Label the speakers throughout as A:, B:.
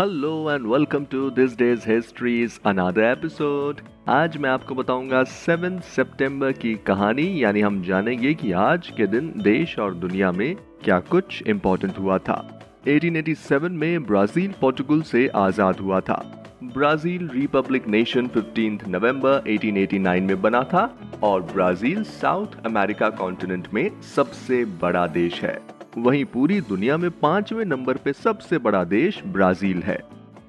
A: hello and welcome to this day's history's another episode आज मैं आपको बताऊँगा 7 सितंबर की कहानी, यानी हम जानेंगे कि आज के दिन देश और दुनिया में क्या कुछ इम्पोर्टेंट हुआ था। 1887 में ब्राज़ील पोर्टुगल से आज़ाद हुआ था। ब्राज़ील रिपब्लिक नेशन 15 नवंबर 1889 में बना था और ब्राज़ील साउथ अमेरिका कॉन्टिनेंट में सबसे बड़ा देश है। वहीं पूरी दुनिया में पाँचवें नंबर पे सबसे बड़ा देश ब्राज़ील है।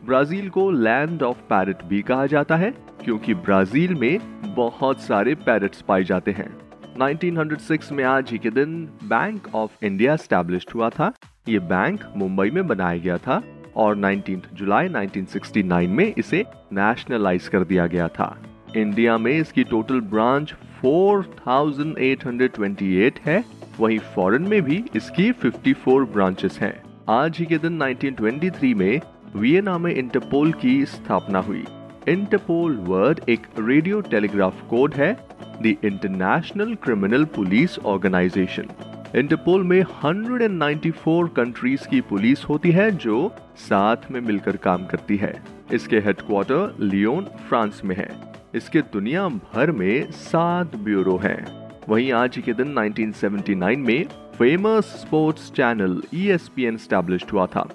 A: ब्राज़ील को लैंड ऑफ़ पैरट भी कहा जाता है क्योंकि ब्राज़ील में बहुत सारे पैरट्स पाए जाते हैं। 1906 में आज ही के दिन बैंक ऑफ़ इंडिया स्टैब्लिश हुआ था। ये बैंक मुंबई में बनाया गया था और 19 जुलाई 1969 में इसे नेशनलाइज कर दिया गया था। इंडिया में इसकी टोटल ब्रांच 4,828 है। वहीं फॉरेन में भी इसकी 54 ब्रांचेस हैं। आज ही के दिन 1923 में वियना में इंटरपोल की स्थापना हुई। इंटरपोल वर्ड एक रेडियो टेलीग्राफ कोड है the international criminal police organisation Interpol में 194 कंट्रीज़ की पुलिस होती है, जो साथ में मिलकर काम करती है। इसके हेडक्वार्टर लियोन फ्रांस में है। इसके दुनिया भर में सात ब्यूरो हैं। वहीं आज के दिन 1979 में famous sports channel ESPN establish हुआ था।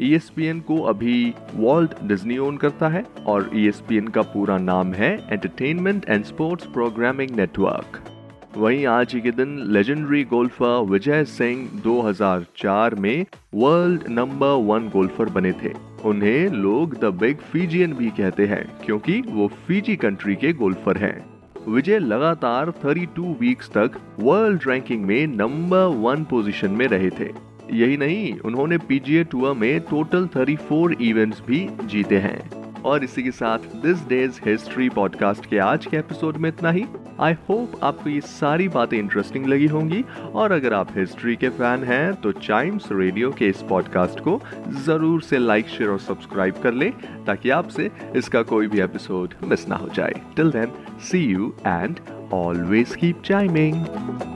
A: ESPN को अभी वॉल्ट डिज्नी ओन करता है और ESPN का पूरा नाम है entertainment and sports programming network वहीं आज के दिन लेजेंडरी गोल्फर विजय सिंह 2004 में वर्ल्ड नंबर वन गोल्फर बने थे। उन्हें लोग द बिग फीजियन भी कहते हैं, क्योंकि वो फीजी कंट्री के गोल्फर हैं। विजय लगातार 32 वीक्स तक वर्ल्ड रैंकिंग में नंबर वन पोजीशन में रहे थे। यही नहीं, उन्होंने पीजीए टूर में टोटल 34 इवेंट्स भी जीते हैं। और इसी के साथ दिस डेज़ हिस्ट्री पॉडकास्ट के आज के एपिसोड में इतना ही। आई होप आपको ये सारी बातें इंटरेस्टिंग लगी होंगी। और अगर आप हिस्ट्री के फ़ैन हैं तो चाइम्स रेडियो के इस पॉडकास्ट को ज़रूर से लाइक शेयर और सब्सक्राइब कर लें, ताकि आपसे इसका कोई भी एपिसोड मिस ना हो जाए। Till then see you and always keep chiming